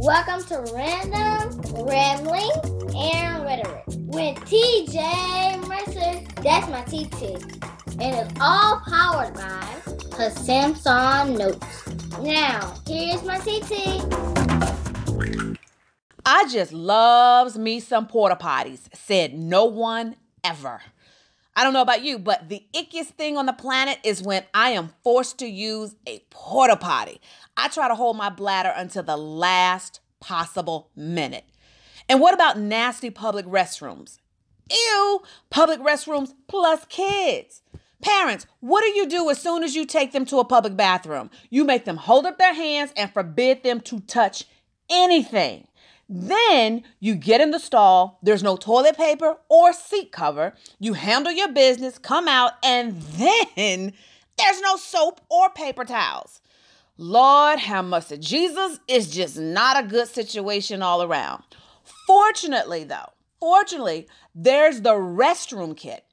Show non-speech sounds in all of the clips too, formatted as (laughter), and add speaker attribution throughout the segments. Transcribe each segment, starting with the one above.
Speaker 1: Welcome to Random Rambling and Rhetoric with TJ Mercer. That's my TT. And it's all powered by her Samsung Notes. Now, here's my TT.
Speaker 2: I just loves me some porta potties, said no one ever. I don't know about you, but the ickiest thing on the planet is when I am forced to use a porta potty. I try to hold my bladder until the last possible minute. And what about nasty public restrooms? Ew, public restrooms plus kids. Parents, what do you do as soon as you take them to a public bathroom? You make them hold up their hands and forbid them to touch anything. Then you get in the stall, there's no toilet paper or seat cover. You handle your business, come out, and (laughs) then there's no soap or paper towels. Lord have mercy. Jesus is just not a good situation all around. Fortunately, though, fortunately, there's the restroom kit,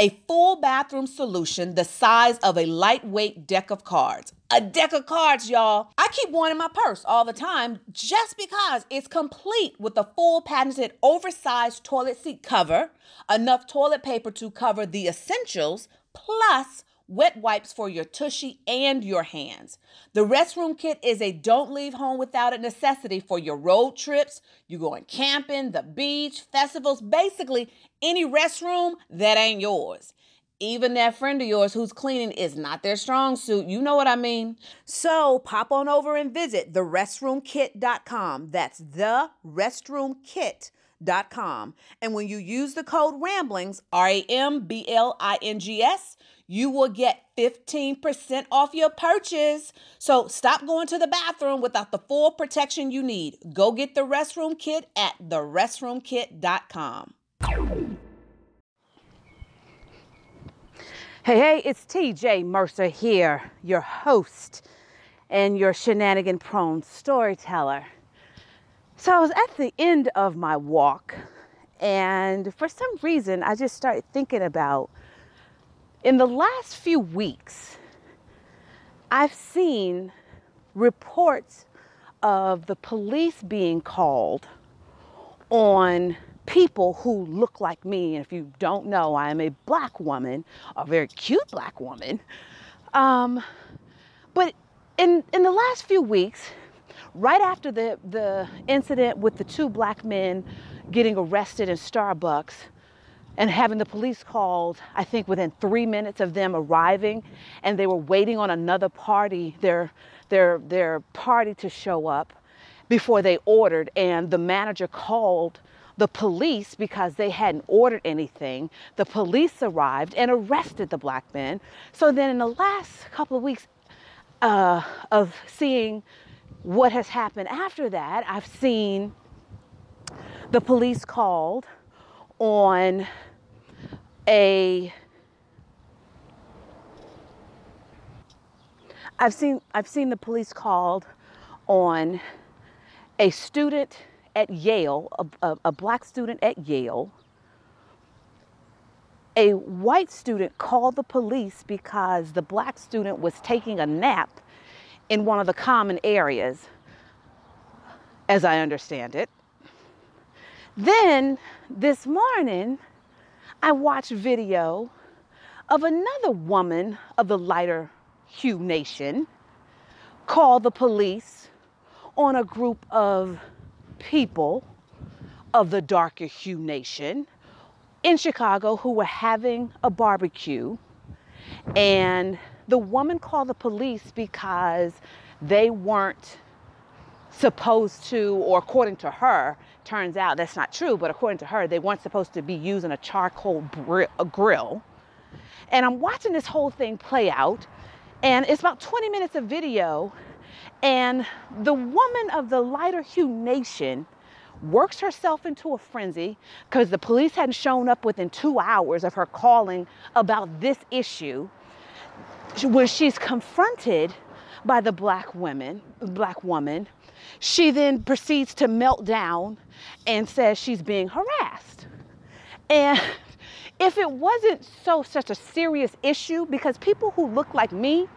Speaker 2: a full bathroom solution the size of a lightweight deck of cards. A deck of cards, y'all. I keep one in my purse all the time just because it's complete with a full patented oversized toilet seat cover, enough toilet paper to cover the essentials, plus wet wipes for your tushy and your hands. The restroom kit is a don't leave home without it necessity for your road trips, you going camping, the beach, festivals, basically any restroom that ain't yours. Even that friend of yours who's cleaning is not their strong suit. You know what I mean? So pop on over and visit therestroomkit.com. That's the restroomkit.com. And when you use the code RAMBLINGS, R A M B L I N G S, you will get 15% off your purchase. So stop going to the bathroom without the full protection you need. Go get the restroom kit at therestroomkit.com.
Speaker 3: Hey, hey, it's TJ Mercer here, your host and your shenanigan prone storyteller. So I was at the end of my walk, and for some reason, I just started thinking about in the last few weeks, I've seen reports of the police being called on people who look like me. And if you don't know, I am a black woman, a very cute black woman. Um, but in, in the last few weeks, right after the, the incident with the two black men getting arrested in Starbucks, and having the police called, I think within three minutes of them arriving, and they were waiting on another party, their, their, their party to show up before they ordered. And the manager called the police because they hadn't ordered anything. The police arrived and arrested the black men. So then, in the last couple of weeks uh, of seeing what has happened after that, I've seen the police called on a I've seen I've seen the police called on a student at Yale, a, a, a, black student at Yale. A white student called the police because the black student was taking a nap in one of the common areas, as I understand it. Then this morning, I watched video of another woman of the lighter hue nation call the police on a group of people of the darker hue nation in Chicago who were having a barbecue. And the woman called the police because they weren't supposed to, or according to her, turns out that's not true, but according to her, they weren't supposed to be using a charcoal grill. And I'm watching this whole thing play out, and it's about 20 minutes of video, and the woman of the lighter hue nation works herself into a frenzy because the police hadn't shown up within two hours of her calling about this issue. When she's confronted by the black women, black woman, she then proceeds to melt down and says she's being harassed. And (laughs) if it wasn't so such a serious issue, because people who look like me,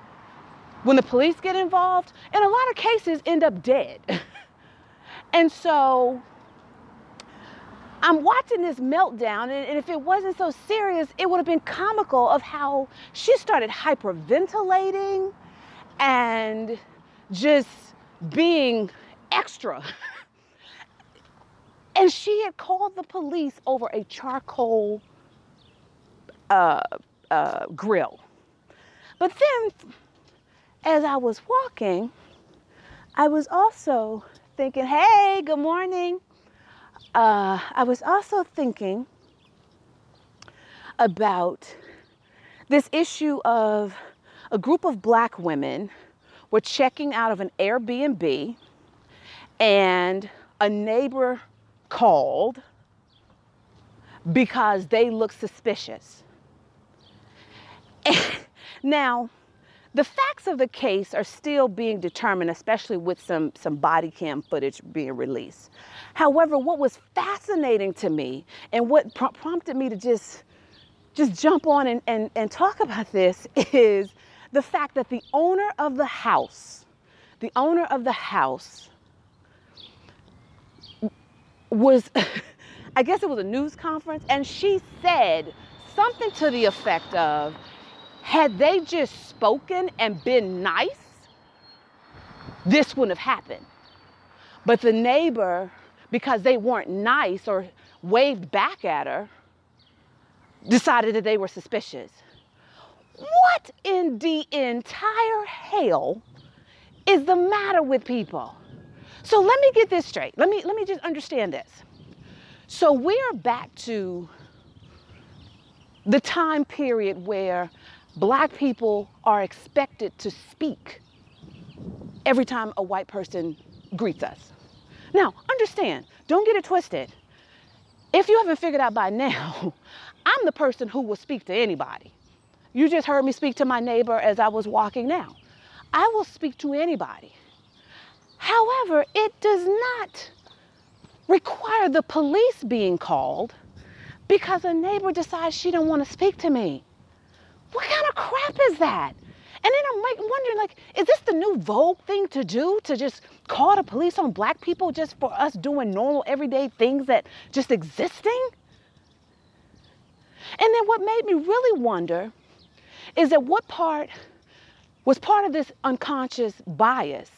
Speaker 3: when the police get involved, in a lot of cases end up dead. (laughs) And so I'm watching this meltdown, and, if it wasn't so serious, it would have been comical of how she started hyperventilating and just being extra. (laughs) and she had called the police over a charcoal uh, uh, grill. But then, as I was walking, I was also thinking, hey, good morning. Uh, I was also thinking about this issue of a group of black women were checking out of an Airbnb and a neighbor called because they looked suspicious. (laughs) now, the facts of the case are still being determined, especially with some, some body cam footage being released. However, what was fascinating to me and what pr- prompted me to just, just jump on and, and, and talk about this (laughs) is the fact that the owner of the house, the owner of the house was, (laughs) I guess it was a news conference, and she said something to the effect of, had they just spoken and been nice, this wouldn't have happened. But the neighbor, because they weren't nice or waved back at her, decided that they were suspicious. What in the entire hell is the matter with people? So let me get this straight. Let me let me just understand this. So we're back to the time period where black people are expected to speak every time a white person greets us. Now, understand, don't get it twisted. If you haven't figured out by now, (laughs) I'm the person who will speak to anybody. You just heard me speak to my neighbor as I was walking now. I will speak to anybody. However, it does not require the police being called because a neighbor decides she don't want to speak to me. What kind of crap is that? And then I'm like wondering, like, is this the new vogue thing to do? To just call the police on black people just for us doing normal everyday things that just existing? And then what made me really wonder is that what part was part of this unconscious bias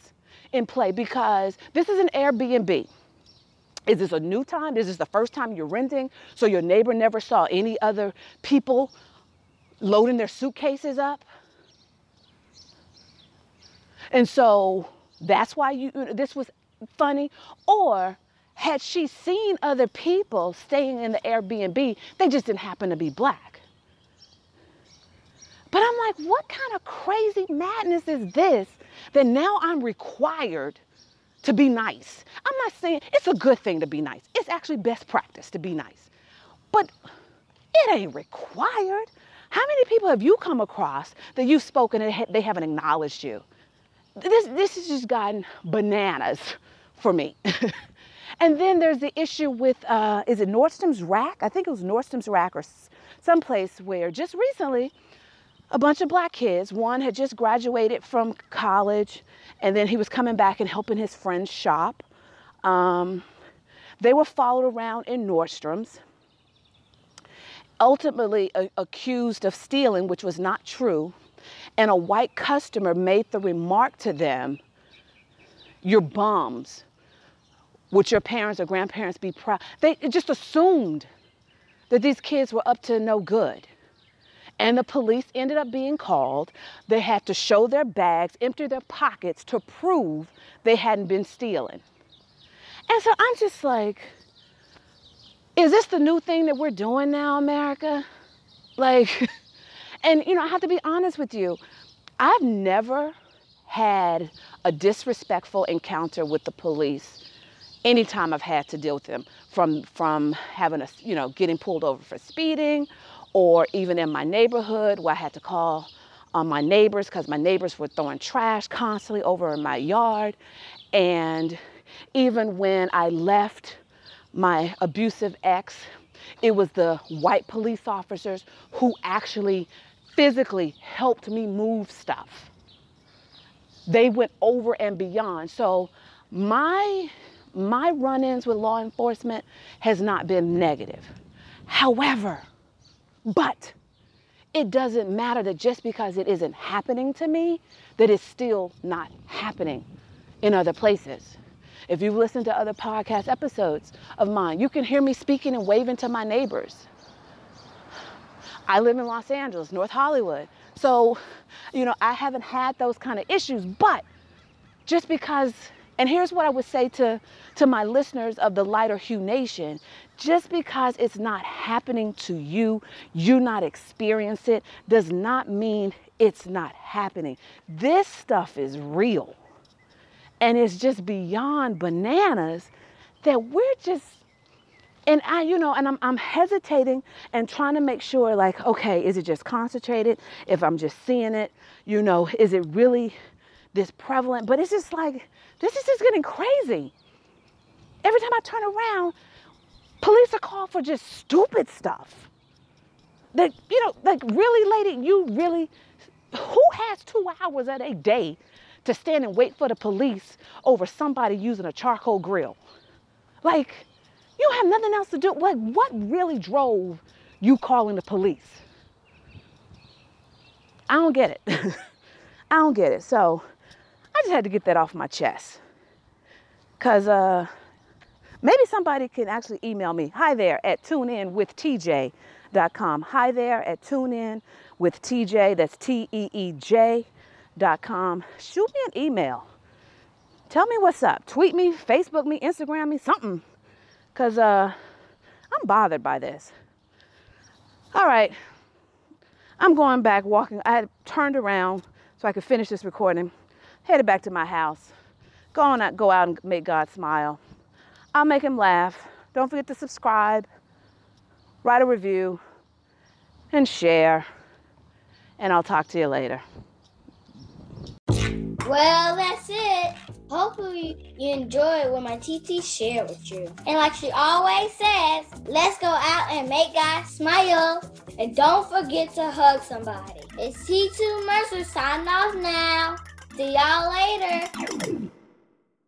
Speaker 3: in play because this is an Airbnb. Is this a new time? Is this the first time you're renting? So your neighbor never saw any other people loading their suitcases up. And so that's why you this was funny or had she seen other people staying in the Airbnb, they just didn't happen to be black. But I'm like, what kind of crazy madness is this that now I'm required to be nice? I'm not saying it's a good thing to be nice. It's actually best practice to be nice. But it ain't required. How many people have you come across that you've spoken and they haven't acknowledged you? This, this has just gotten bananas for me. (laughs) and then there's the issue with, uh, is it Nordstrom's Rack? I think it was Nordstrom's Rack or someplace where just recently a bunch of black kids, one had just graduated from college and then he was coming back and helping his friends shop. Um, they were followed around in Nordstrom's ultimately a- accused of stealing, which was not true, and a white customer made the remark to them, You're bums. Would your parents or grandparents be proud? They just assumed that these kids were up to no good. And the police ended up being called. They had to show their bags, empty their pockets to prove they hadn't been stealing. And so I'm just like, is this the new thing that we're doing now, America? Like, (laughs) and you know, I have to be honest with you. I've never had a disrespectful encounter with the police anytime I've had to deal with them from from having a you know getting pulled over for speeding or even in my neighborhood where I had to call on my neighbors because my neighbors were throwing trash constantly over in my yard and even when I left my abusive ex. It was the white police officers who actually physically helped me move stuff. They went over and beyond. So my my run ins with law enforcement has not been negative. However, but it doesn't matter that just because it isn't happening to me, that it's still not happening in other places. If you've listened to other podcast episodes of mine, you can hear me speaking and waving to my neighbors. I live in Los Angeles, North Hollywood. So, you know, I haven't had those kind of issues, but just because and here's what I would say to, to my listeners of the Lighter Hue Nation just because it's not happening to you, you not experience it, does not mean it's not happening. This stuff is real. And it's just beyond bananas that we're just and I, you know, and I'm, I'm hesitating and trying to make sure, like, okay, is it just concentrated? If I'm just seeing it, you know, is it really this prevalent? But it's just like, this is just getting crazy. Every time I turn around, police are called for just stupid stuff. That, you know, like, really, lady, you really, who has two hours of a day to stand and wait for the police over somebody using a charcoal grill? Like, you have nothing else to do. Like, what really drove you calling the police? I don't get it. (laughs) I don't get it. So I just had to get that off my chest. Because uh, maybe somebody can actually email me. Hi there at tuneinwithtj.com. Hi there at tuneinwithtj. That's T E E J.com. Shoot me an email. Tell me what's up. Tweet me, Facebook me, Instagram me, something because uh, I'm bothered by this. All right, I'm going back walking. I had turned around so I could finish this recording, headed back to my house. Go on out, go out and make God smile. I'll make him laugh. Don't forget to subscribe, write a review, and share. And I'll talk to you later.
Speaker 1: Well, that's it. Hopefully you enjoy what my TT shared with you. And like she always says, let's go out and make God smile. And don't forget to hug somebody. It's TJ Mercer signing off now. See y'all later.